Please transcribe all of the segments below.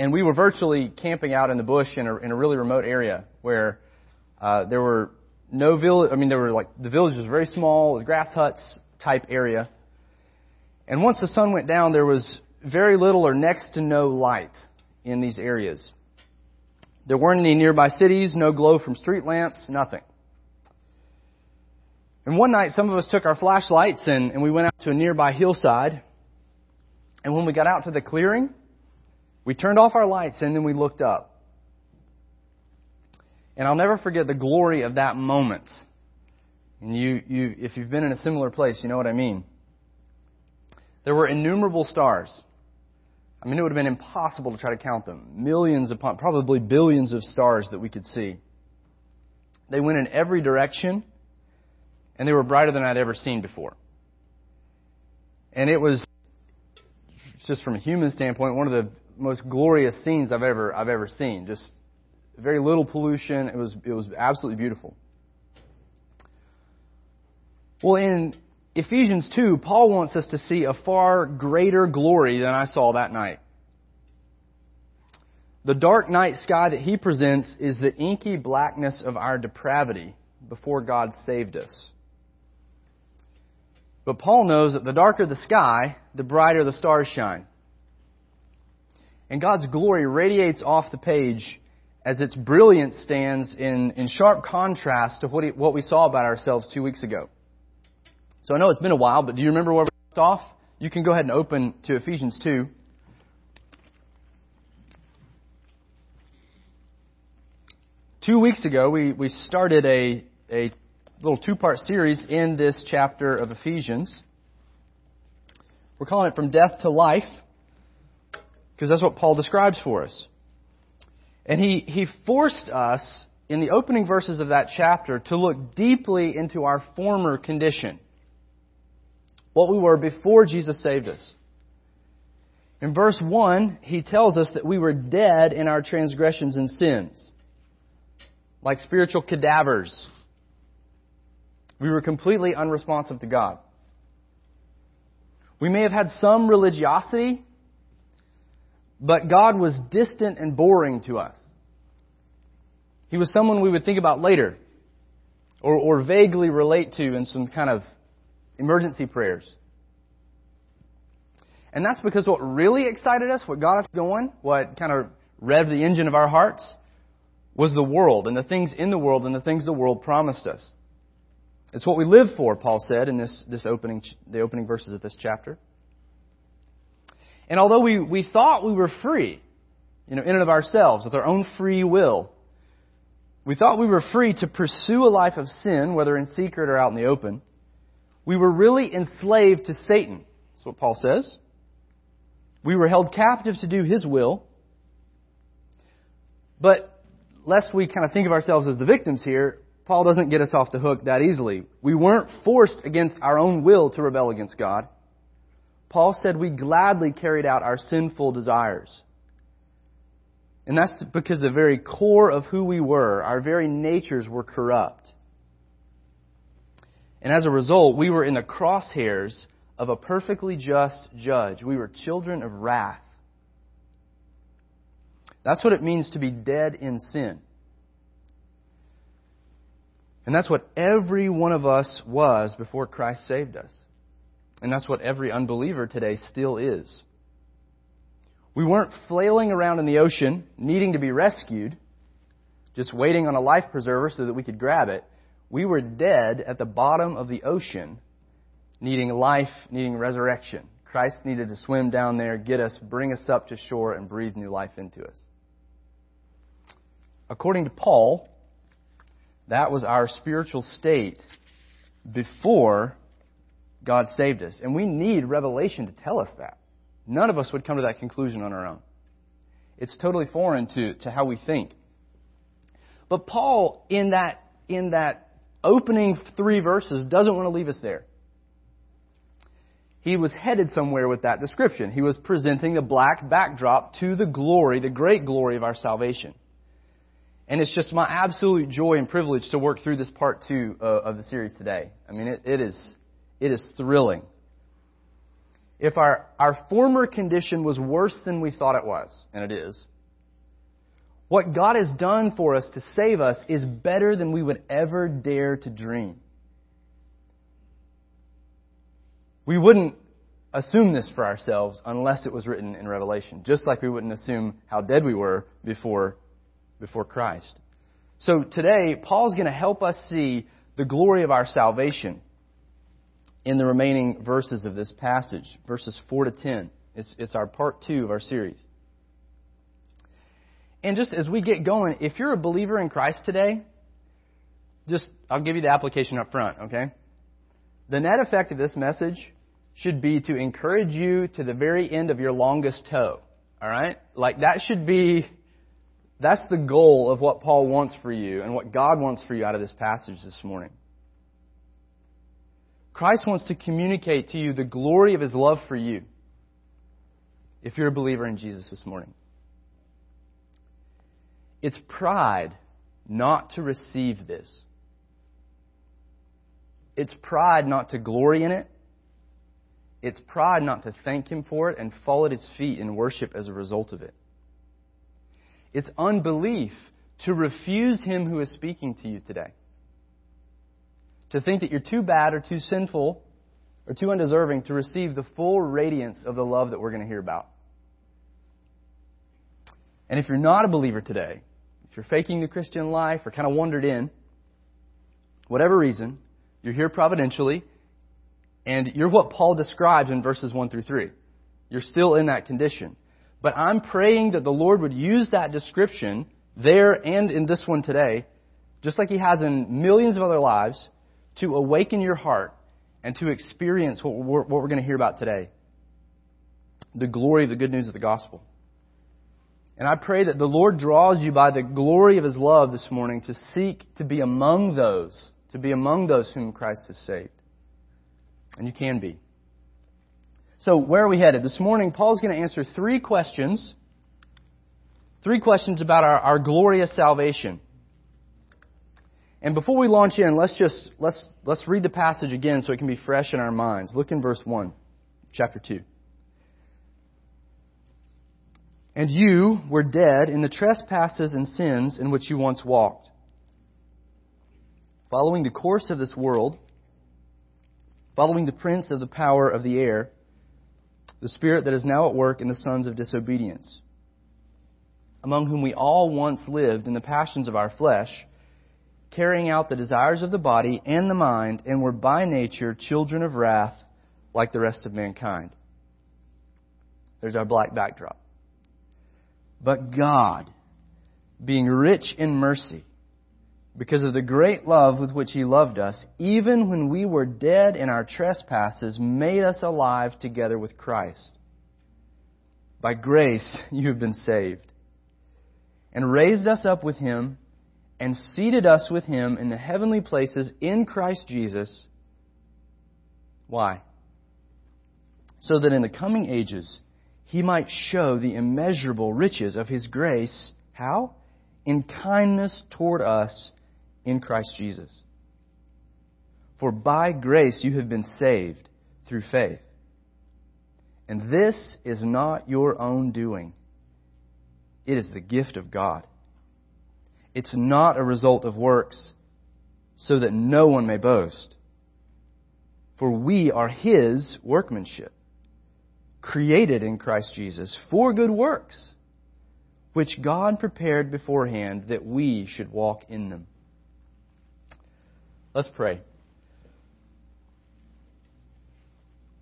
And we were virtually camping out in the bush in a, in a really remote area where uh, there were no village. I mean, there were like the village was very small, grass huts type area. And once the sun went down, there was very little or next to no light in these areas. There weren't any nearby cities, no glow from street lamps, nothing. And one night, some of us took our flashlights and, and we went out to a nearby hillside. And when we got out to the clearing, we turned off our lights and then we looked up. And I'll never forget the glory of that moment. And you, you, if you've been in a similar place, you know what I mean. There were innumerable stars. I mean, it would have been impossible to try to count them. Millions upon, probably billions of stars that we could see. They went in every direction, and they were brighter than I'd ever seen before. And it was, just from a human standpoint, one of the most glorious scenes I've ever, I've ever seen. Just very little pollution. It was, it was absolutely beautiful. Well, in Ephesians 2, Paul wants us to see a far greater glory than I saw that night. The dark night sky that he presents is the inky blackness of our depravity before God saved us. But Paul knows that the darker the sky, the brighter the stars shine. And God's glory radiates off the page as its brilliance stands in, in sharp contrast to what, he, what we saw about ourselves two weeks ago. So I know it's been a while, but do you remember where we left off? You can go ahead and open to Ephesians 2. Two weeks ago, we, we started a, a little two part series in this chapter of Ephesians. We're calling it From Death to Life, because that's what Paul describes for us. And he, he forced us in the opening verses of that chapter to look deeply into our former condition what we were before Jesus saved us. In verse 1, he tells us that we were dead in our transgressions and sins, like spiritual cadavers. We were completely unresponsive to God. We may have had some religiosity, but God was distant and boring to us. He was someone we would think about later, or, or vaguely relate to in some kind of emergency prayers. And that's because what really excited us, what got us going, what kind of revved the engine of our hearts, was the world and the things in the world and the things the world promised us. It's what we live for, Paul said in this, this opening, the opening verses of this chapter. And although we, we thought we were free, you know, in and of ourselves, with our own free will, we thought we were free to pursue a life of sin, whether in secret or out in the open we were really enslaved to Satan. That's what Paul says. We were held captive to do his will. But lest we kind of think of ourselves as the victims here, Paul doesn't get us off the hook that easily. We weren't forced against our own will to rebel against God. Paul said we gladly carried out our sinful desires. And that's because the very core of who we were, our very natures were corrupt. And as a result, we were in the crosshairs of a perfectly just judge. We were children of wrath. That's what it means to be dead in sin. And that's what every one of us was before Christ saved us. And that's what every unbeliever today still is. We weren't flailing around in the ocean, needing to be rescued, just waiting on a life preserver so that we could grab it. We were dead at the bottom of the ocean, needing life, needing resurrection. Christ needed to swim down there, get us, bring us up to shore, and breathe new life into us. According to Paul, that was our spiritual state before God saved us. And we need revelation to tell us that. None of us would come to that conclusion on our own. It's totally foreign to, to how we think. But Paul, in that, in that opening three verses doesn't want to leave us there. He was headed somewhere with that description. He was presenting the black backdrop to the glory, the great glory of our salvation. And it's just my absolute joy and privilege to work through this part two uh, of the series today. I mean, it, it is, it is thrilling. if our, our former condition was worse than we thought it was, and it is, what God has done for us to save us is better than we would ever dare to dream. We wouldn't assume this for ourselves unless it was written in Revelation, just like we wouldn't assume how dead we were before, before Christ. So today, Paul's going to help us see the glory of our salvation in the remaining verses of this passage, verses 4 to 10. It's, it's our part two of our series. And just as we get going, if you're a believer in Christ today, just, I'll give you the application up front, okay? The net effect of this message should be to encourage you to the very end of your longest toe, alright? Like that should be, that's the goal of what Paul wants for you and what God wants for you out of this passage this morning. Christ wants to communicate to you the glory of his love for you if you're a believer in Jesus this morning. It's pride not to receive this. It's pride not to glory in it. It's pride not to thank Him for it and fall at His feet in worship as a result of it. It's unbelief to refuse Him who is speaking to you today to think that you're too bad or too sinful or too undeserving to receive the full radiance of the love that we're going to hear about. And if you're not a believer today, if you're faking the Christian life or kind of wandered in, whatever reason, you're here providentially, and you're what Paul describes in verses 1 through 3. You're still in that condition. But I'm praying that the Lord would use that description there and in this one today, just like He has in millions of other lives, to awaken your heart and to experience what we're, what we're going to hear about today the glory of the good news of the gospel. And I pray that the Lord draws you by the glory of His love this morning to seek to be among those, to be among those whom Christ has saved. And you can be. So, where are we headed? This morning, Paul's going to answer three questions. Three questions about our, our glorious salvation. And before we launch in, let's just let's let's read the passage again so it can be fresh in our minds. Look in verse 1, chapter 2. And you were dead in the trespasses and sins in which you once walked, following the course of this world, following the prince of the power of the air, the spirit that is now at work in the sons of disobedience, among whom we all once lived in the passions of our flesh carrying out the desires of the body and the mind, and were by nature children of wrath like the rest of mankind. There's our black backdrop. But God, being rich in mercy, because of the great love with which He loved us, even when we were dead in our trespasses, made us alive together with Christ. By grace you have been saved, and raised us up with Him and seated us with him in the heavenly places in Christ Jesus. Why? So that in the coming ages he might show the immeasurable riches of his grace. How? In kindness toward us in Christ Jesus. For by grace you have been saved through faith. And this is not your own doing, it is the gift of God it's not a result of works, so that no one may boast. For we are His workmanship, created in Christ Jesus for good works, which God prepared beforehand that we should walk in them. Let's pray.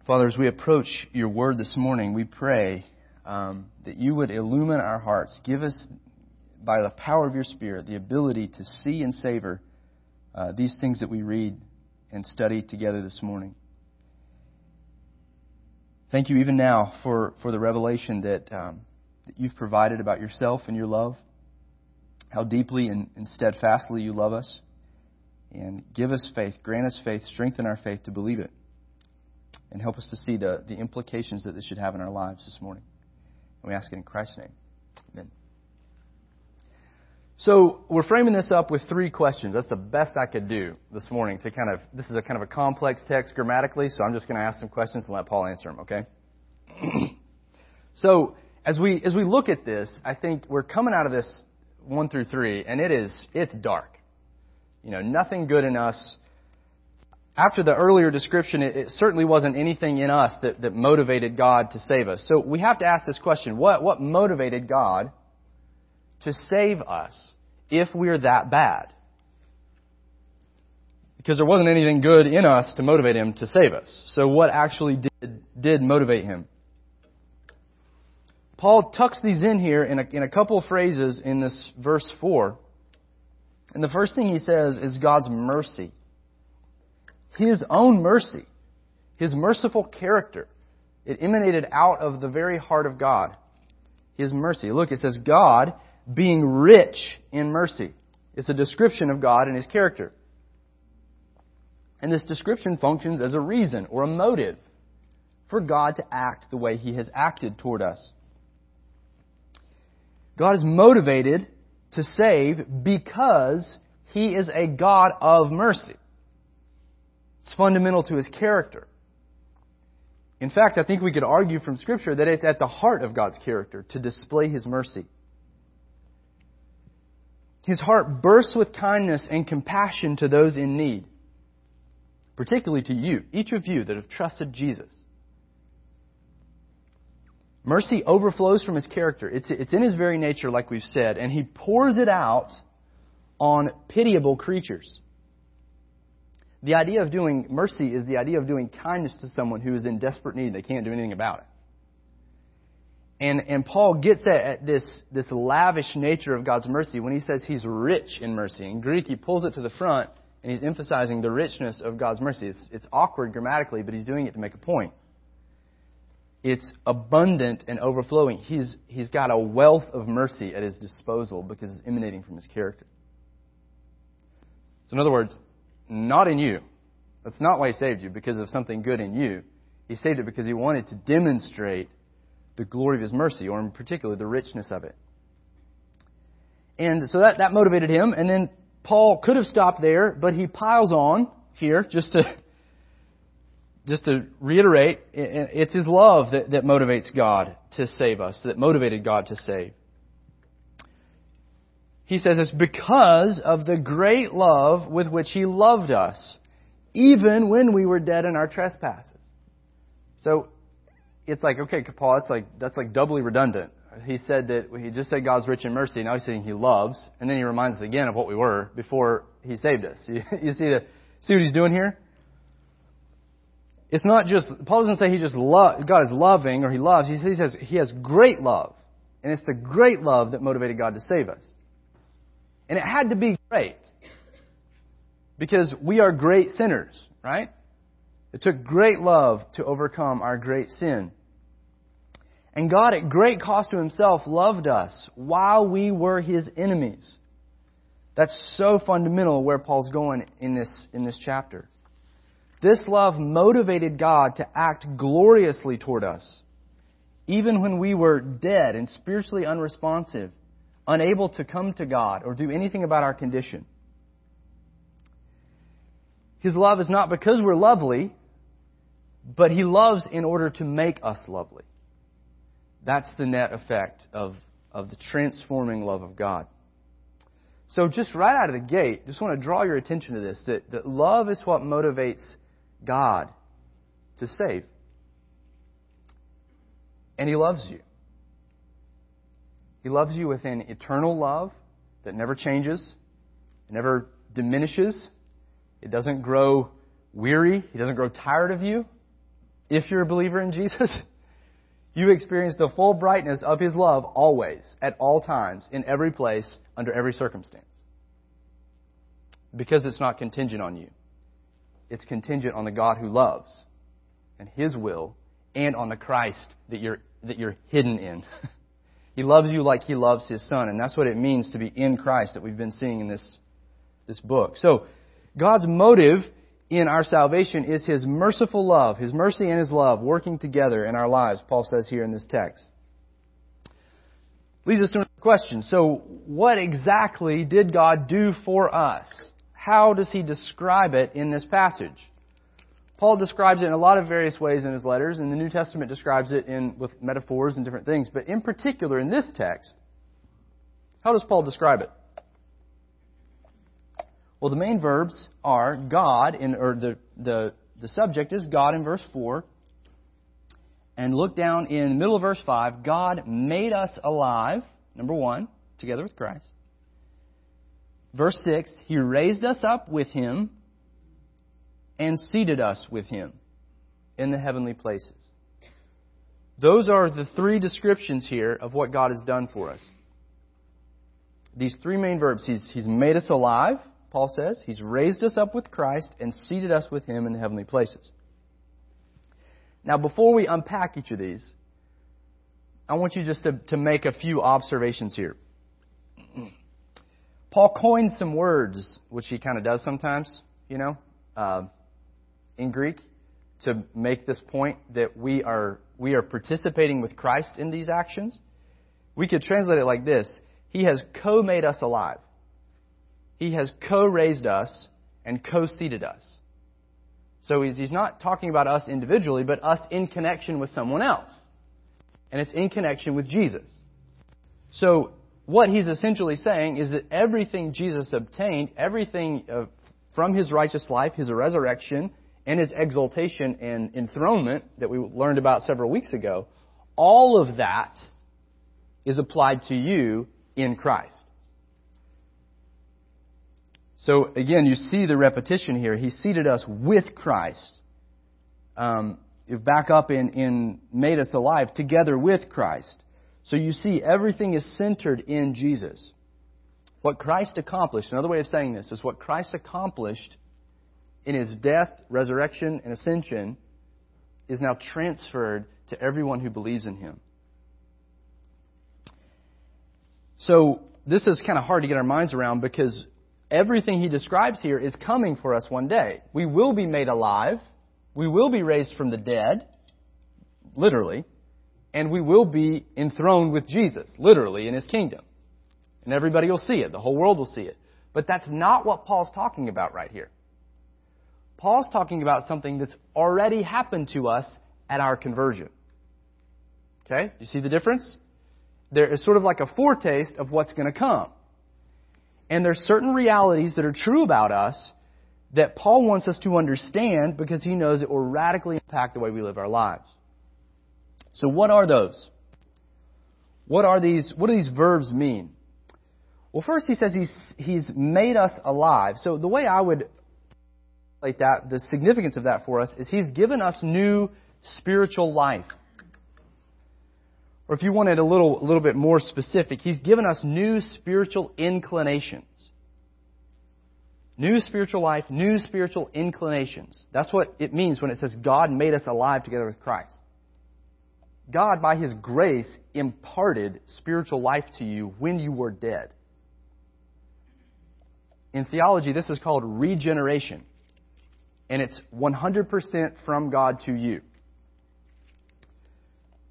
Father, as we approach your word this morning, we pray um, that you would illumine our hearts. Give us by the power of your Spirit, the ability to see and savor uh, these things that we read and study together this morning. Thank you even now for, for the revelation that, um, that you've provided about yourself and your love, how deeply and, and steadfastly you love us. And give us faith, grant us faith, strengthen our faith to believe it, and help us to see the, the implications that this should have in our lives this morning. And we ask it in Christ's name. Amen. So we're framing this up with three questions. That's the best I could do this morning to kind of, this is a kind of a complex text grammatically, so I'm just going to ask some questions and let Paul answer them, okay? so as we as we look at this, I think we're coming out of this one through three, and it is it's dark. You know, nothing good in us. After the earlier description, it, it certainly wasn't anything in us that, that motivated God to save us. So we have to ask this question: What what motivated God to save us if we're that bad? Because there wasn't anything good in us to motivate him to save us. So what actually did, did motivate him? Paul tucks these in here in a, in a couple of phrases in this verse 4. And the first thing he says is God's mercy. His own mercy. His merciful character. It emanated out of the very heart of God. His mercy. Look, it says God being rich in mercy. It's a description of God and His character. And this description functions as a reason or a motive for God to act the way He has acted toward us. God is motivated to save because He is a God of mercy. It's fundamental to His character. In fact, I think we could argue from Scripture that it's at the heart of God's character to display His mercy. His heart bursts with kindness and compassion to those in need particularly to you, each of you that have trusted Jesus. Mercy overflows from his character. It's, it's in his very nature, like we've said, and he pours it out on pitiable creatures. The idea of doing mercy is the idea of doing kindness to someone who is in desperate need. And they can't do anything about it. And, and Paul gets at, at this, this lavish nature of God's mercy when he says he's rich in mercy. In Greek, he pulls it to the front and he's emphasizing the richness of God's mercy. It's, it's awkward grammatically, but he's doing it to make a point. It's abundant and overflowing. He's, he's got a wealth of mercy at his disposal because it's emanating from his character. So, in other words, not in you. That's not why he saved you, because of something good in you. He saved it because he wanted to demonstrate the glory of his mercy, or in particular, the richness of it. And so that, that motivated him. And then Paul could have stopped there, but he piles on here just to just to reiterate, it's his love that, that motivates God to save us, that motivated God to save. He says it's because of the great love with which he loved us, even when we were dead in our trespasses. So it's like, okay, Paul, that's like that's like doubly redundant he said that he just said God's rich in mercy. Now he's saying He loves, and then he reminds us again of what we were before He saved us. You, you see the see what he's doing here? It's not just Paul doesn't say he just love God is loving or He loves. He says He has great love, and it's the great love that motivated God to save us. And it had to be great because we are great sinners, right? It took great love to overcome our great sin. And God, at great cost to himself, loved us while we were his enemies. That's so fundamental where Paul's going in this, in this chapter. This love motivated God to act gloriously toward us, even when we were dead and spiritually unresponsive, unable to come to God or do anything about our condition. His love is not because we're lovely, but He loves in order to make us lovely. That's the net effect of, of the transforming love of God. So, just right out of the gate, just want to draw your attention to this that, that love is what motivates God to save. And He loves you. He loves you with an eternal love that never changes, never diminishes, it doesn't grow weary, He doesn't grow tired of you if you're a believer in Jesus. You experience the full brightness of His love always, at all times, in every place, under every circumstance. Because it's not contingent on you. It's contingent on the God who loves and His will and on the Christ that you're, that you're hidden in. he loves you like He loves His Son, and that's what it means to be in Christ that we've been seeing in this, this book. So, God's motive in our salvation is His merciful love, His mercy and His love working together in our lives, Paul says here in this text. Leads us to another question. So, what exactly did God do for us? How does He describe it in this passage? Paul describes it in a lot of various ways in his letters, and the New Testament describes it in with metaphors and different things. But in particular, in this text, how does Paul describe it? Well, the main verbs are God, in, or the, the, the subject is God in verse 4. And look down in the middle of verse 5. God made us alive, number one, together with Christ. Verse 6, He raised us up with Him and seated us with Him in the heavenly places. Those are the three descriptions here of what God has done for us. These three main verbs He's, he's made us alive, Paul says. He's raised us up with Christ and seated us with Him in the heavenly places. Now, before we unpack each of these, I want you just to, to make a few observations here. Paul coins some words, which he kind of does sometimes, you know, uh, in Greek, to make this point that we are we are participating with Christ in these actions. We could translate it like this: He has co-made us alive. He has co-raised us and co-seated us. So he's, he's not talking about us individually, but us in connection with someone else. And it's in connection with Jesus. So what he's essentially saying is that everything Jesus obtained, everything uh, from his righteous life, his resurrection, and his exaltation and enthronement that we learned about several weeks ago, all of that is applied to you in Christ. So again, you see the repetition here. He seated us with Christ. Um, back up in, in made us alive together with Christ. So you see, everything is centered in Jesus. What Christ accomplished, another way of saying this, is what Christ accomplished in his death, resurrection, and ascension is now transferred to everyone who believes in him. So this is kind of hard to get our minds around because everything he describes here is coming for us one day. We will be made alive. We will be raised from the dead, literally, and we will be enthroned with Jesus, literally, in his kingdom. And everybody will see it. The whole world will see it. But that's not what Paul's talking about right here. Paul's talking about something that's already happened to us at our conversion. Okay? You see the difference? There is sort of like a foretaste of what's going to come. And there's certain realities that are true about us that Paul wants us to understand because he knows it will radically impact the way we live our lives. So what are those? What are these, what do these verbs mean? Well, first he says he's, he's made us alive. So the way I would like that, the significance of that for us is he's given us new spiritual life. Or if you want it a little, a little bit more specific, He's given us new spiritual inclinations. New spiritual life, new spiritual inclinations. That's what it means when it says God made us alive together with Christ. God, by His grace, imparted spiritual life to you when you were dead. In theology, this is called regeneration. And it's 100% from God to you.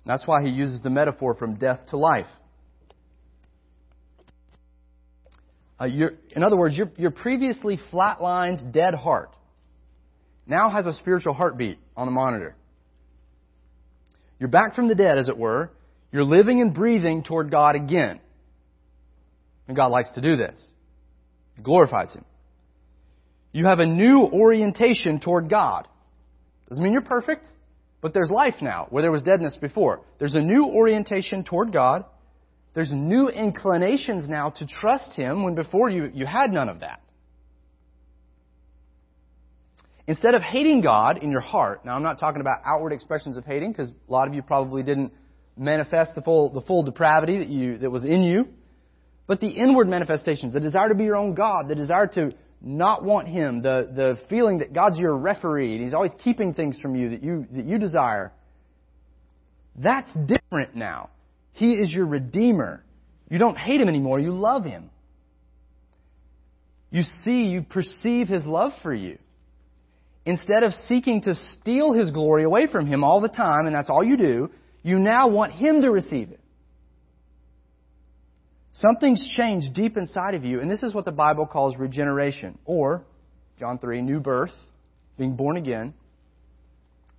That's why he uses the metaphor from death to life. Uh, in other words, your, your previously flatlined dead heart now has a spiritual heartbeat on the monitor. You're back from the dead, as it were. You're living and breathing toward God again. And God likes to do this. It glorifies Him. You have a new orientation toward God. Doesn't mean you're perfect. But there's life now where there was deadness before. There's a new orientation toward God. There's new inclinations now to trust Him when before you, you had none of that. Instead of hating God in your heart, now I'm not talking about outward expressions of hating because a lot of you probably didn't manifest the full, the full depravity that, you, that was in you, but the inward manifestations, the desire to be your own God, the desire to not want Him, the, the feeling that God's your referee and He's always keeping things from you that you, that you desire, that's different now. He is your Redeemer. You don't hate Him anymore, you love Him. You see, you perceive His love for you. Instead of seeking to steal His glory away from Him all the time, and that's all you do, you now want Him to receive it. Something's changed deep inside of you, and this is what the Bible calls regeneration, or, John 3, new birth, being born again.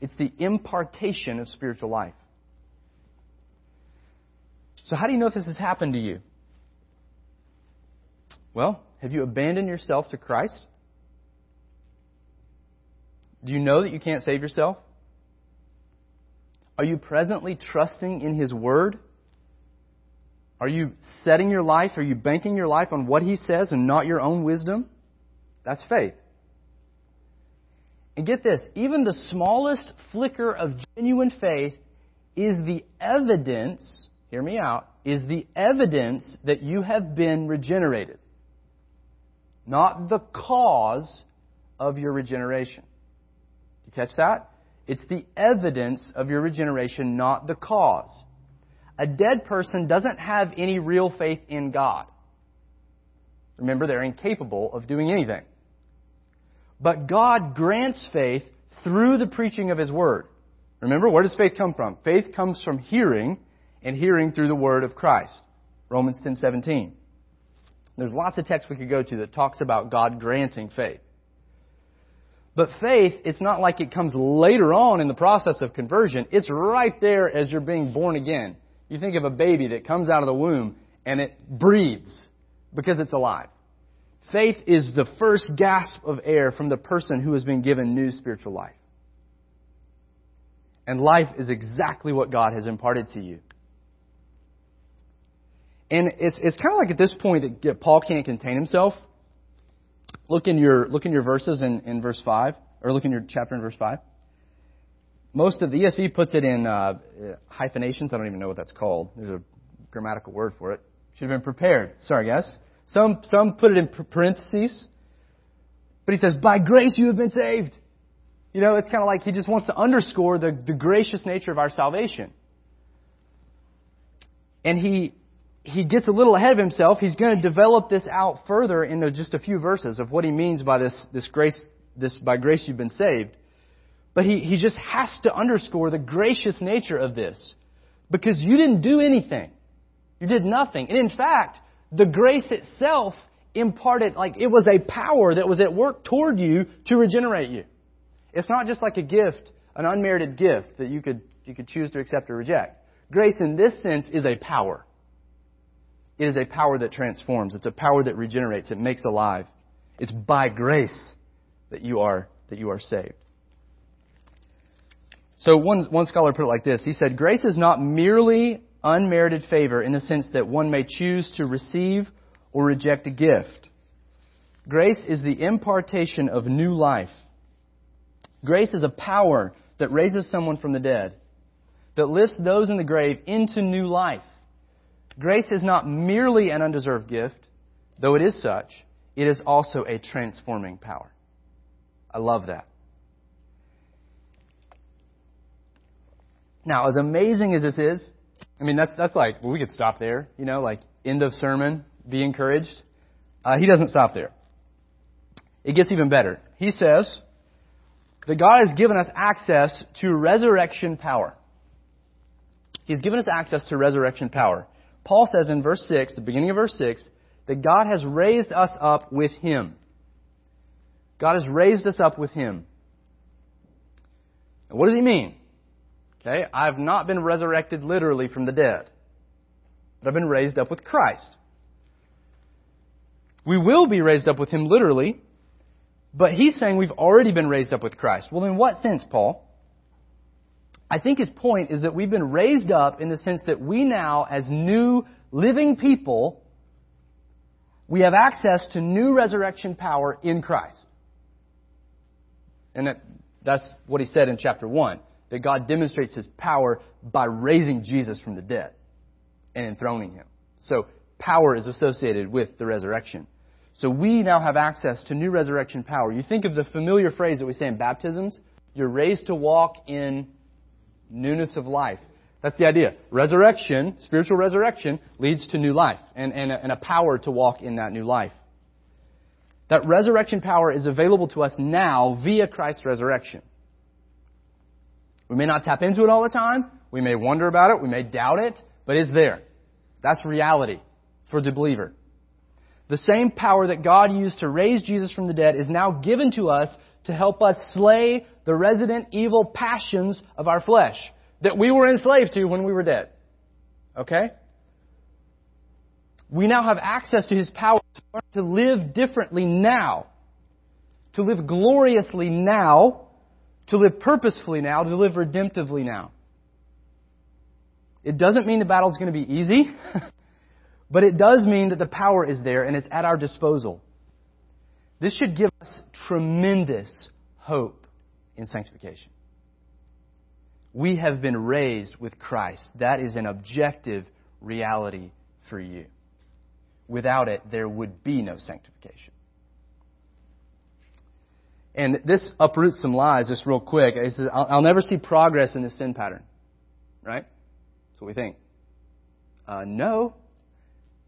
It's the impartation of spiritual life. So, how do you know if this has happened to you? Well, have you abandoned yourself to Christ? Do you know that you can't save yourself? Are you presently trusting in His Word? Are you setting your life, are you banking your life on what He says and not your own wisdom? That's faith. And get this, even the smallest flicker of genuine faith is the evidence, hear me out, is the evidence that you have been regenerated. Not the cause of your regeneration. You catch that? It's the evidence of your regeneration, not the cause. A dead person doesn't have any real faith in God. Remember, they're incapable of doing anything. But God grants faith through the preaching of His Word. Remember, where does faith come from? Faith comes from hearing, and hearing through the Word of Christ. Romans 10:17. There's lots of texts we could go to that talks about God granting faith. But faith, it's not like it comes later on in the process of conversion. It's right there as you're being born again. You think of a baby that comes out of the womb and it breathes because it's alive. Faith is the first gasp of air from the person who has been given new spiritual life. And life is exactly what God has imparted to you. And it's, it's kind of like at this point that Paul can't contain himself. Look in your, look in your verses in, in verse 5, or look in your chapter in verse 5. Most of the ESV puts it in uh, hyphenations. I don't even know what that's called. There's a grammatical word for it. Should have been prepared. Sorry, guys. Some, some put it in parentheses. But he says, by grace you have been saved. You know, it's kind of like he just wants to underscore the, the gracious nature of our salvation. And he, he gets a little ahead of himself. He's going to develop this out further into just a few verses of what he means by this, this grace, this by grace you've been saved. But he, he just has to underscore the gracious nature of this. Because you didn't do anything. You did nothing. And in fact, the grace itself imparted, like it was a power that was at work toward you to regenerate you. It's not just like a gift, an unmerited gift that you could, you could choose to accept or reject. Grace in this sense is a power. It is a power that transforms. It's a power that regenerates. It makes alive. It's by grace that you are, that you are saved. So one, one scholar put it like this. He said, Grace is not merely unmerited favor in the sense that one may choose to receive or reject a gift. Grace is the impartation of new life. Grace is a power that raises someone from the dead, that lifts those in the grave into new life. Grace is not merely an undeserved gift, though it is such, it is also a transforming power. I love that. Now, as amazing as this is, I mean, that's, that's like, well, we could stop there, you know, like, end of sermon, be encouraged. Uh, he doesn't stop there. It gets even better. He says that God has given us access to resurrection power. He's given us access to resurrection power. Paul says in verse 6, the beginning of verse 6, that God has raised us up with Him. God has raised us up with Him. And what does he mean? Okay, I've not been resurrected literally from the dead, but I've been raised up with Christ. We will be raised up with Him literally, but he's saying we've already been raised up with Christ. Well, in what sense, Paul? I think his point is that we've been raised up in the sense that we now, as new living people, we have access to new resurrection power in Christ. And that, that's what he said in chapter 1, that God demonstrates his power by raising Jesus from the dead and enthroning him. So power is associated with the resurrection. So we now have access to new resurrection power. You think of the familiar phrase that we say in baptisms, you're raised to walk in newness of life. That's the idea. Resurrection, spiritual resurrection, leads to new life and, and, a, and a power to walk in that new life. That resurrection power is available to us now via Christ's resurrection. We may not tap into it all the time. We may wonder about it. We may doubt it, but it's there. That's reality for the believer. The same power that God used to raise Jesus from the dead is now given to us to help us slay the resident evil passions of our flesh that we were enslaved to when we were dead. Okay? We now have access to His power to live differently now, to live gloriously now, to live purposefully now, to live redemptively now. It doesn't mean the battle is going to be easy. But it does mean that the power is there and it's at our disposal. This should give us tremendous hope in sanctification. We have been raised with Christ. That is an objective reality for you. Without it, there would be no sanctification. And this uproots some lies just real quick. It says, I'll, I'll never see progress in this sin pattern. Right? That's what we think. Uh, no,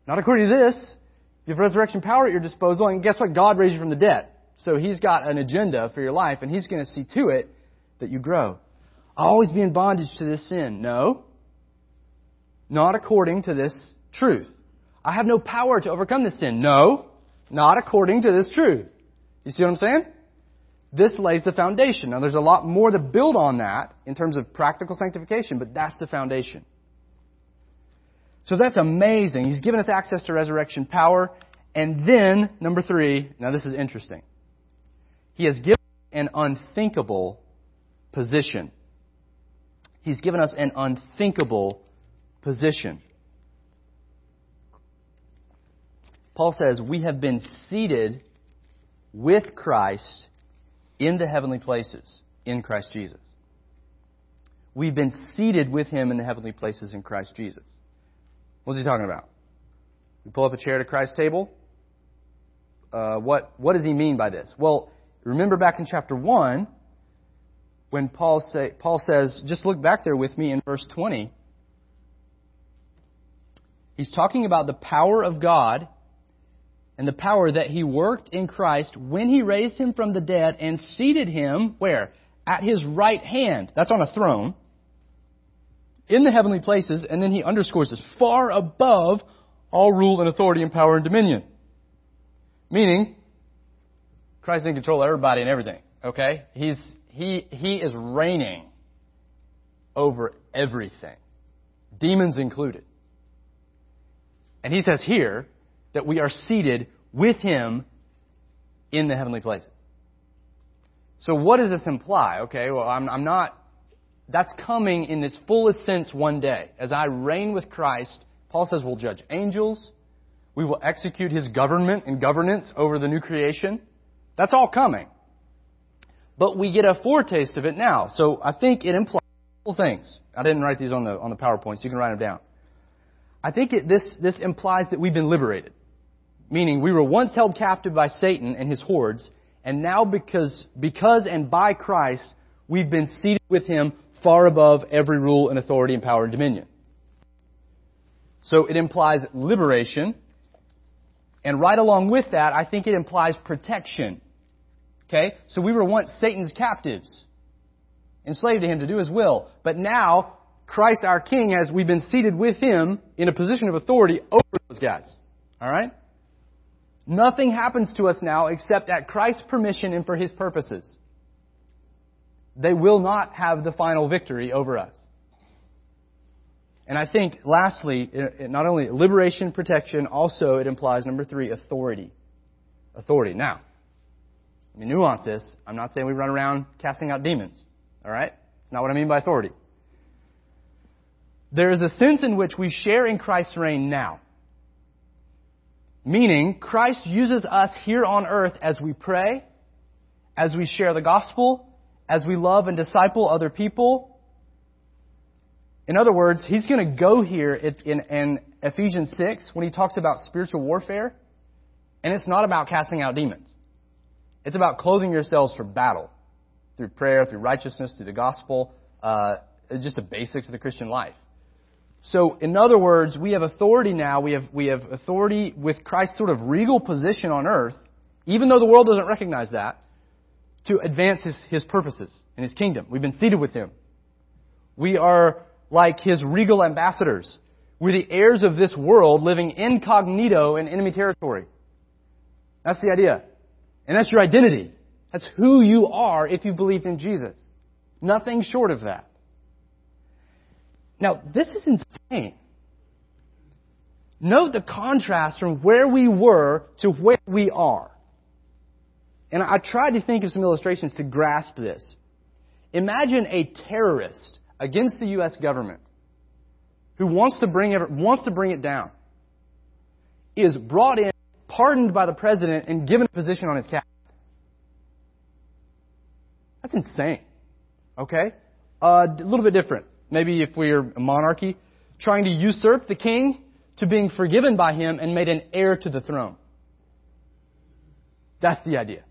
not according to this. You have resurrection power at your disposal, and guess what? God raised you from the dead. So He's got an agenda for your life, and He's going to see to it that you grow. I'll always be in bondage to this sin. No. Not according to this truth. I have no power to overcome this sin. No. Not according to this truth. You see what I'm saying? This lays the foundation. Now there's a lot more to build on that in terms of practical sanctification, but that's the foundation. So that's amazing. He's given us access to resurrection power. And then, number three, now this is interesting. He has given an unthinkable position. He's given us an unthinkable position. Paul says, We have been seated with Christ in the heavenly places in Christ Jesus. We've been seated with him in the heavenly places in Christ Jesus. What's he talking about? We pull up a chair to Christ's table. Uh, what, what does he mean by this? Well, remember back in chapter 1, when Paul, say, Paul says, just look back there with me in verse 20. He's talking about the power of God and the power that he worked in Christ when he raised him from the dead and seated him where? At his right hand. That's on a throne in the heavenly places, and then he underscores this far above all rule and authority and power and dominion. Meaning, Christ is in control of everybody and everything. Okay? He's, he, he is reigning over everything. Demons included. And he says here that we are seated with him in the heavenly places. So what does this imply? Okay, well, I'm, I'm not that's coming in its fullest sense one day. As I reign with Christ, Paul says we'll judge angels. We will execute his government and governance over the new creation. That's all coming. But we get a foretaste of it now. So I think it implies things. I didn't write these on the, on the PowerPoint, so you can write them down. I think it, this, this implies that we've been liberated. Meaning we were once held captive by Satan and his hordes, and now because, because and by Christ, we've been seated with him far above every rule and authority and power and dominion. So it implies liberation. And right along with that, I think it implies protection. Okay? So we were once Satan's captives, enslaved to him to do his will. But now, Christ our King, as we've been seated with him in a position of authority over those guys. Alright? Nothing happens to us now except at Christ's permission and for his purposes they will not have the final victory over us. And I think, lastly, not only liberation, protection, also it implies, number three, authority. Authority. Now, let me nuance this. I'm not saying we run around casting out demons. All right? It's not what I mean by authority. There is a sense in which we share in Christ's reign now. Meaning, Christ uses us here on earth as we pray, as we share the gospel, as we love and disciple other people. In other words, he's going to go here in, in Ephesians 6 when he talks about spiritual warfare, and it's not about casting out demons. It's about clothing yourselves for battle through prayer, through righteousness, through the gospel, uh, just the basics of the Christian life. So, in other words, we have authority now. We have, we have authority with Christ's sort of regal position on earth, even though the world doesn't recognize that to advance his, his purposes and his kingdom. We've been seated with him. We are like his regal ambassadors. We're the heirs of this world living incognito in enemy territory. That's the idea. And that's your identity. That's who you are if you believed in Jesus. Nothing short of that. Now, this is insane. Note the contrast from where we were to where we are. And I tried to think of some illustrations to grasp this. Imagine a terrorist against the U.S. government who wants to bring it, wants to bring it down is brought in, pardoned by the president, and given a position on his cabinet. That's insane. Okay? Uh, a little bit different. Maybe if we're a monarchy, trying to usurp the king to being forgiven by him and made an heir to the throne. That's the idea.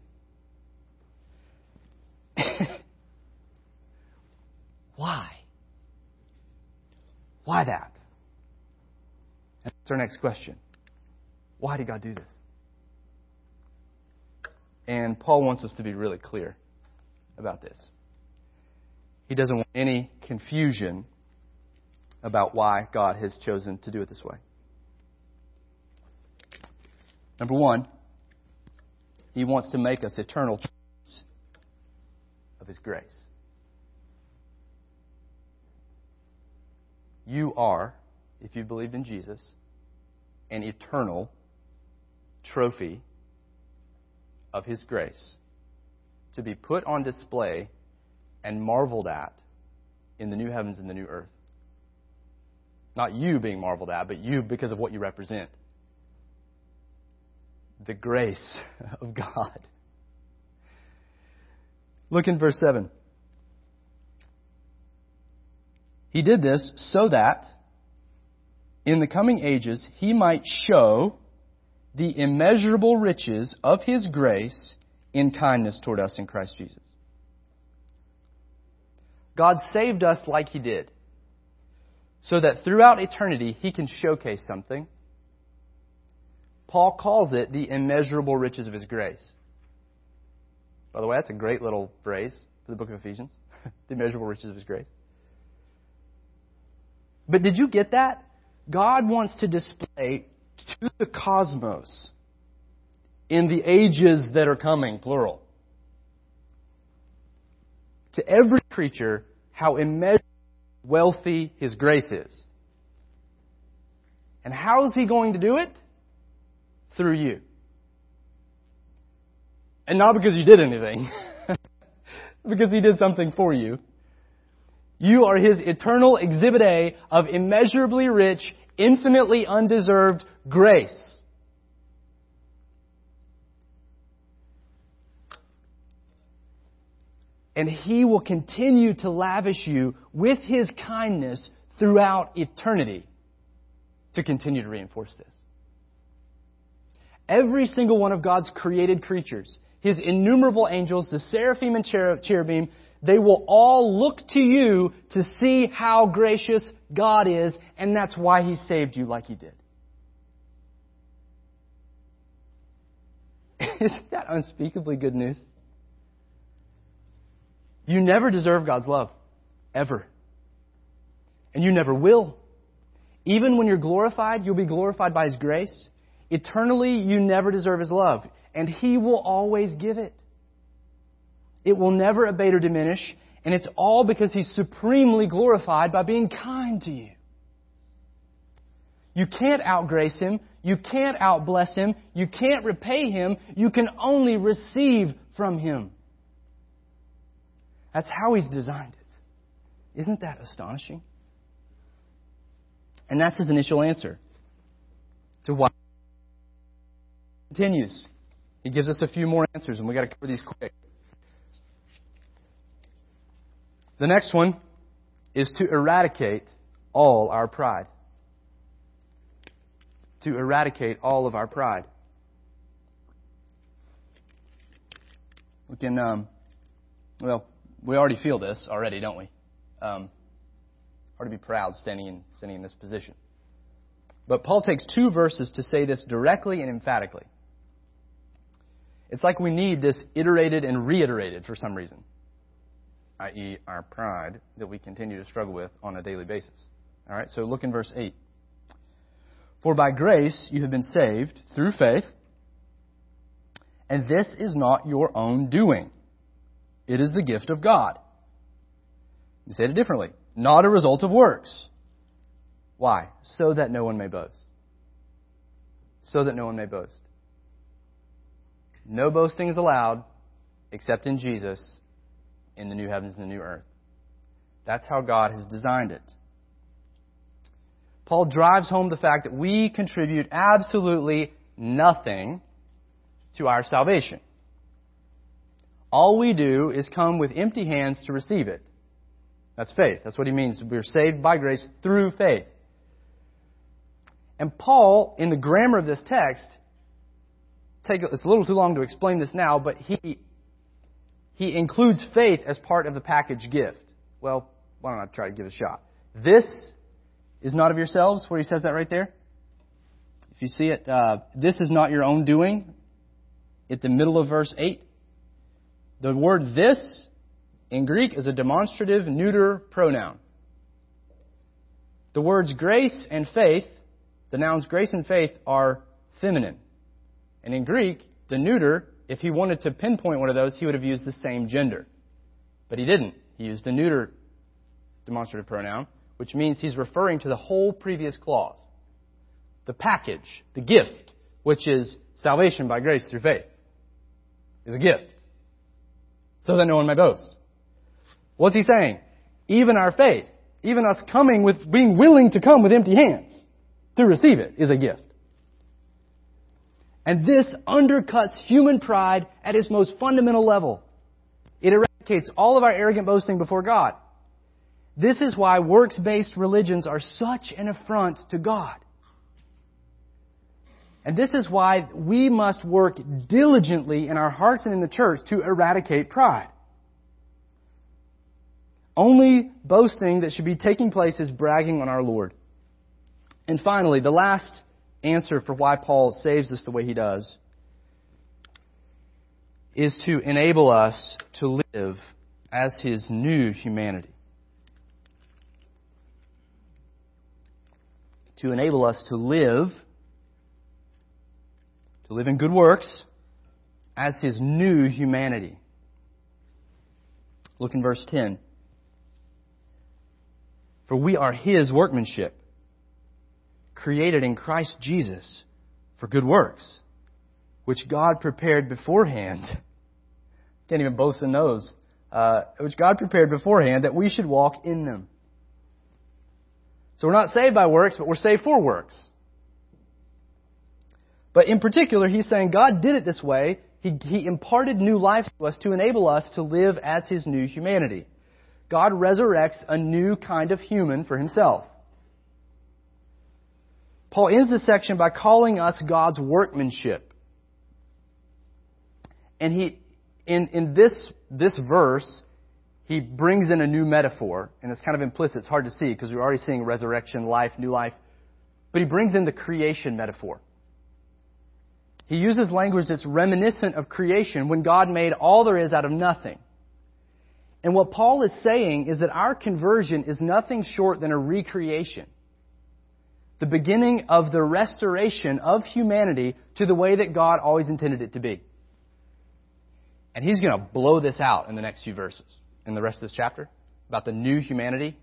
Why? Why that? That's our next question. Why did God do this? And Paul wants us to be really clear about this. He doesn't want any confusion about why God has chosen to do it this way. Number one, He wants to make us eternal children of His grace. You are, if you believed in Jesus, an eternal trophy of His grace to be put on display and marveled at in the new heavens and the new earth. Not you being marveled at, but you because of what you represent. The grace of God. Look in verse 7. He did this so that in the coming ages he might show the immeasurable riches of his grace in kindness toward us in Christ Jesus. God saved us like he did, so that throughout eternity he can showcase something. Paul calls it the immeasurable riches of his grace. By the way, that's a great little phrase for the book of Ephesians the immeasurable riches of his grace. But did you get that? God wants to display to the cosmos in the ages that are coming, plural. To every creature, how immeasurably wealthy His grace is. And how is He going to do it? Through you. And not because you did anything, because He did something for you. You are His eternal exhibit A of immeasurably rich, infinitely undeserved grace. And He will continue to lavish you with His kindness throughout eternity to continue to reinforce this. Every single one of God's created creatures, His innumerable angels, the seraphim and cherubim, they will all look to you to see how gracious God is, and that's why He saved you like He did. Isn't that unspeakably good news? You never deserve God's love. Ever. And you never will. Even when you're glorified, you'll be glorified by His grace. Eternally, you never deserve His love. And He will always give it. It will never abate or diminish. And it's all because He's supremely glorified by being kind to you. You can't outgrace Him. You can't outbless Him. You can't repay Him. You can only receive from Him. That's how He's designed it. Isn't that astonishing? And that's His initial answer to why. Continues. He gives us a few more answers, and we've got to cover these quick. The next one is to eradicate all our pride. To eradicate all of our pride. We can, um, well, we already feel this already, don't we? Um, hard to be proud standing in, standing in this position. But Paul takes two verses to say this directly and emphatically. It's like we need this iterated and reiterated for some reason, i.e., our pride that we continue to struggle with on a daily basis. All right, so look in verse 8. For by grace you have been saved through faith, And this is not your own doing. It is the gift of God. You say it differently. Not a result of works. Why? So that no one may boast. So that no one may boast. No boasting is allowed except in Jesus in the new heavens and the new earth. That's how God has designed it. Paul drives home the fact that we contribute absolutely nothing to our salvation. All we do is come with empty hands to receive it. That's faith. That's what he means. We're saved by grace through faith. And Paul, in the grammar of this text, take it's a little too long to explain this now, but he he includes faith as part of the package gift. Well, why don't I try to give it a shot? This is not of yourselves, where he says that right there. If you see it, uh, this is not your own doing, at the middle of verse 8. The word this in Greek is a demonstrative neuter pronoun. The words grace and faith, the nouns grace and faith, are feminine. And in Greek, the neuter, if he wanted to pinpoint one of those, he would have used the same gender. But he didn't. He used a neuter demonstrative pronoun, which means he's referring to the whole previous clause. The package, the gift, which is salvation by grace through faith, is a gift. So that no one may boast. What's he saying? Even our faith, even us coming with, being willing to come with empty hands to receive it is a gift. And this undercuts human pride at its most fundamental level. It eradicates all of our arrogant boasting before God. This is why works based religions are such an affront to God. And this is why we must work diligently in our hearts and in the church to eradicate pride. Only boasting that should be taking place is bragging on our Lord. And finally, the last answer for why Paul saves us the way he does is to enable us to live as his new humanity. to enable us to live, to live in good works as his new humanity. Look in verse 10. For we are his workmanship, created in Christ Jesus for good works, which God prepared beforehand. Can't even boast in those. Uh, which God prepared beforehand that we should walk in them. So we're not saved by works, but we're saved for works. But in particular, he's saying God did it this way. He, he imparted new life to us to enable us to live as his new humanity. God resurrects a new kind of human for himself. Paul ends this section by calling us God's workmanship. And he, in, in this, this verse, he brings in a new metaphor, and it's kind of implicit. It's hard to see because we're already seeing resurrection, life, new life. But he brings in the creation metaphor. He uses language that's reminiscent of creation when God made all there is out of nothing. And what Paul is saying is that our conversion is nothing short than a recreation. The beginning of the restoration of humanity to the way that God always intended it to be. And he's going to blow this out in the next few verses in the rest of this chapter about the new humanity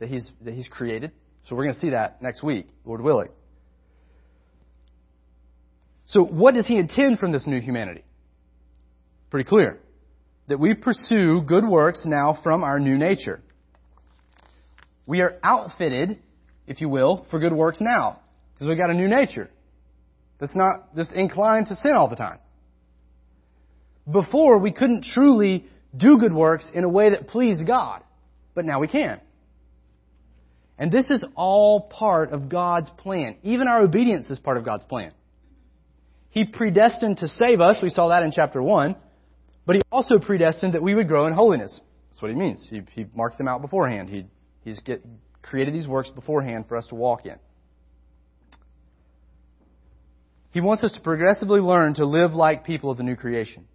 that he's, that he's created. So we're going to see that next week, Lord willing. So what does he intend from this new humanity? Pretty clear. That we pursue good works now from our new nature. We are outfitted, if you will, for good works now. Because we've got a new nature. That's not just inclined to sin all the time. Before, we couldn't truly do good works in a way that pleased God. But now we can. And this is all part of God's plan. Even our obedience is part of God's plan. He predestined to save us. We saw that in chapter 1. But He also predestined that we would grow in holiness. That's what He means. He, he marked them out beforehand. He, he's get, created these works beforehand for us to walk in. He wants us to progressively learn to live like people of the new creation.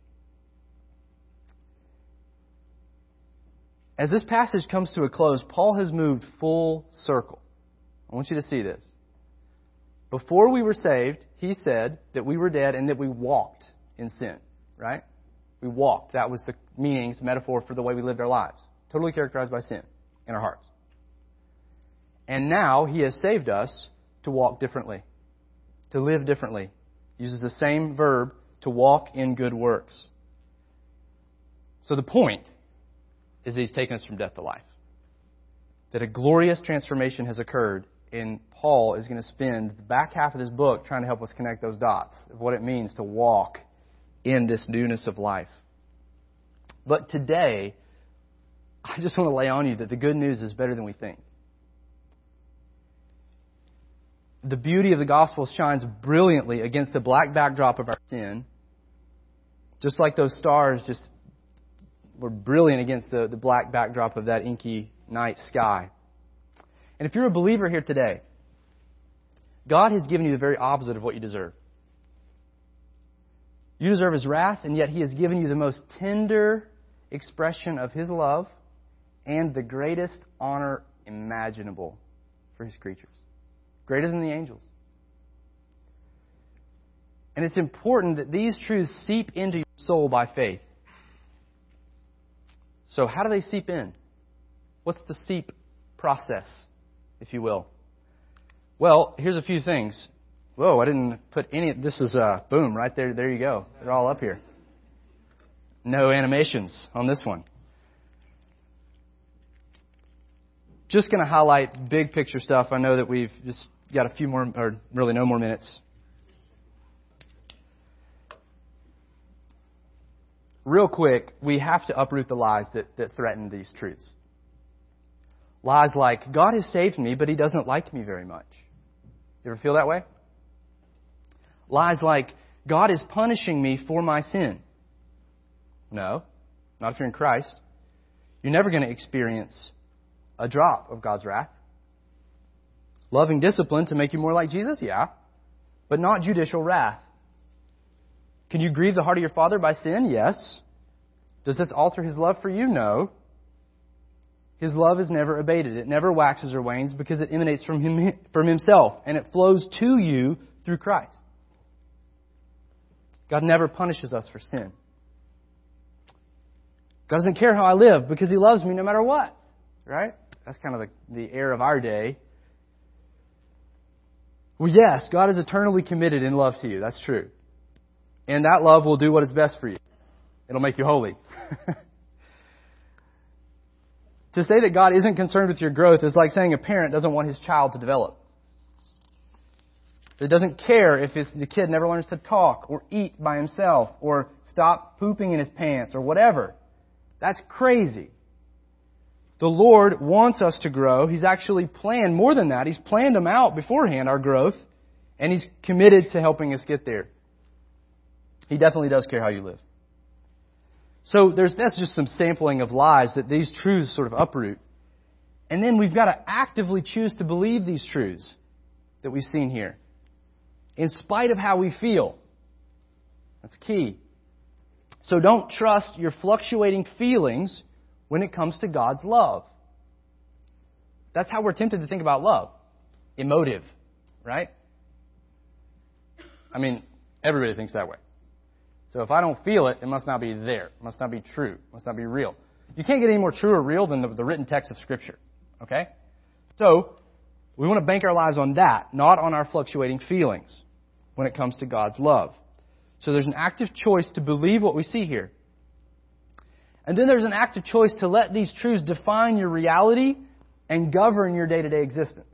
As this passage comes to a close, Paul has moved full circle. I want you to see this. Before we were saved, he said that we were dead and that we walked in sin. right? We walked. That was the meaning, it's a metaphor for the way we lived our lives. Totally characterized by sin in our hearts. And now He has saved us to walk differently, to live differently. Uses the same verb to walk in good works. So the point is that He's taken us from death to life. That a glorious transformation has occurred, and Paul is going to spend the back half of this book trying to help us connect those dots of what it means to walk in this newness of life. But today, I just want to lay on you that the good news is better than we think. The beauty of the gospel shines brilliantly against the black backdrop of our sin, just like those stars just were brilliant against the, the black backdrop of that inky night sky. And if you're a believer here today, God has given you the very opposite of what you deserve. You deserve His wrath, and yet He has given you the most tender expression of His love and the greatest honor imaginable for His creatures. Greater than the angels. And it's important that these truths seep into your soul by faith. So, how do they seep in? What's the seep process, if you will? Well, here's a few things. Whoa, I didn't put any. This is uh, boom right there. There you go. They're all up here. No animations on this one. Just going to highlight big picture stuff. I know that we've just got a few more, or really no more minutes. Real quick, we have to uproot the lies that, that threaten these truths. Lies like, God has saved me, but he doesn't like me very much. You ever feel that way? Lies like, God is punishing me for my sin. No, not if you're in Christ. You're never going to experience a drop of God's wrath. Loving discipline to make you more like Jesus? Yeah. But not judicial wrath. Can you grieve the heart of your Father by sin? Yes. Does this alter His love for you? No. His love is never abated. It never waxes or wanes because it emanates from, him, from Himself and it flows to you through Christ. God never punishes us for sin. God doesn't care how I live because He loves me no matter what. Right? That's kind of the, the air of our day. Well, yes, God is eternally committed in love to you. That's true. And that love will do what is best for you. It'll make you holy. to say that God isn't concerned with your growth is like saying a parent doesn't want his child to develop. He doesn't care if his, the kid never learns to talk or eat by himself or stop pooping in his pants or whatever. That's crazy. The Lord wants us to grow. He's actually planned more than that. He's planned them out beforehand, our growth, and He's committed to helping us get there. He definitely does care how you live. So there's, that's just some sampling of lies that these truths sort of uproot. And then we've got to actively choose to believe these truths that we've seen here. In spite of how we feel. That's key. So don't trust your fluctuating feelings when it comes to God's love. That's how we're tempted to think about love. Emotive, right? I mean, everybody thinks that way. So if I don't feel it, it must not be there. It must not be true. It must not be real. You can't get any more true or real than the, the written text of Scripture. Okay? So, we want to bank our lives on that, not on our fluctuating feelings when it comes to God's love. So there's an active choice to believe what we see here. And then there's an active choice to let these truths define your reality and govern your day to day existence.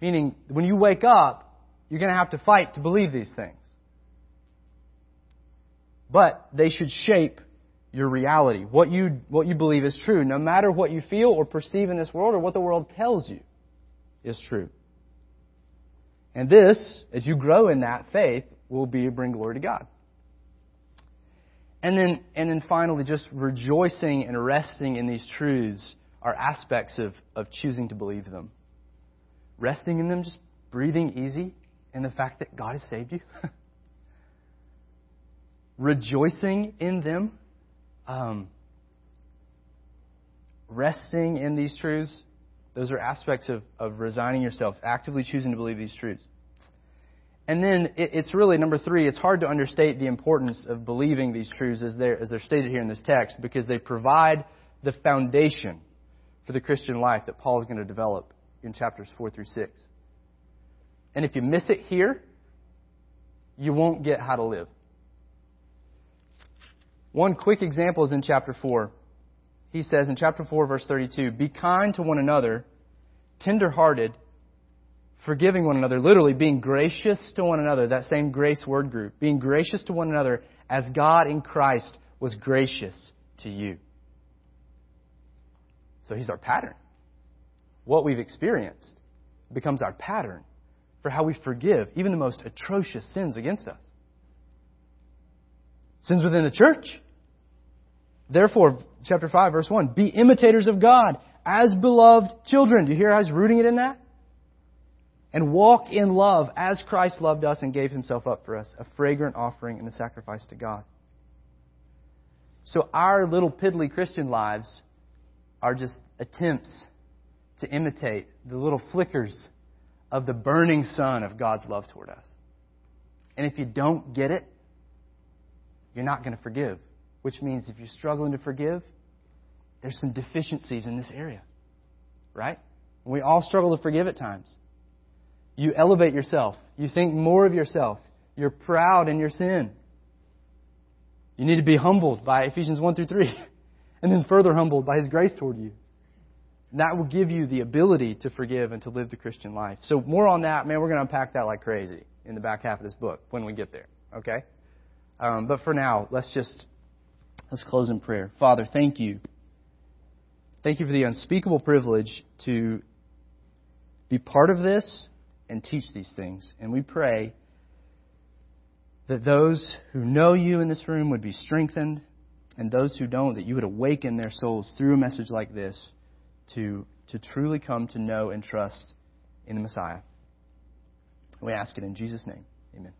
Meaning, when you wake up, you're going to have to fight to believe these things. But they should shape your reality. What you, what you believe is true, no matter what you feel or perceive in this world or what the world tells you is true. And this, as you grow in that faith, will be bring glory to God. And then, and then finally, just rejoicing and resting in these truths are aspects of, of choosing to believe them. Resting in them, just breathing easy in the fact that God has saved you. Rejoicing in them, um, resting in these truths, those are aspects of, of resigning yourself, actively choosing to believe these truths. And then it, it's really, number three, it's hard to understate the importance of believing these truths as they're, as they're stated here in this text because they provide the foundation for the Christian life that Paul is going to develop in chapters 4 through 6. And if you miss it here, you won't get how to live. One quick example is in chapter 4. He says in chapter 4, verse 32, Be kind to one another, tenderhearted, forgiving one another, literally being gracious to one another, that same grace word group, being gracious to one another as God in Christ was gracious to you. So he's our pattern. What we've experienced becomes our pattern for how we forgive even the most atrocious sins against us. Sins within the church. Therefore, chapter 5, verse 1, be imitators of God as beloved children. Do you hear how he's rooting it in that? And walk in love as Christ loved us and gave himself up for us, a fragrant offering and a sacrifice to God. So our little piddly Christian lives are just attempts to imitate the little flickers of the burning sun of God's love toward us. And if you don't get it, you're not going to forgive. Which means if you're struggling to forgive, there's some deficiencies in this area. Right? We all struggle to forgive at times. You elevate yourself. You think more of yourself. You're proud in your sin. You need to be humbled by Ephesians 1 through 3. And then further humbled by His grace toward you. And that will give you the ability to forgive and to live the Christian life. So more on that, man, we're going to unpack that like crazy in the back half of this book when we get there. Okay? Um, but for now, let's just let's close in prayer. Father, thank you. Thank you for the unspeakable privilege to be part of this and teach these things. And we pray that those who know you in this room would be strengthened, and those who don't, that you would awaken their souls through a message like this to, to truly come to know and trust in the Messiah. We ask it in Jesus' name. Amen.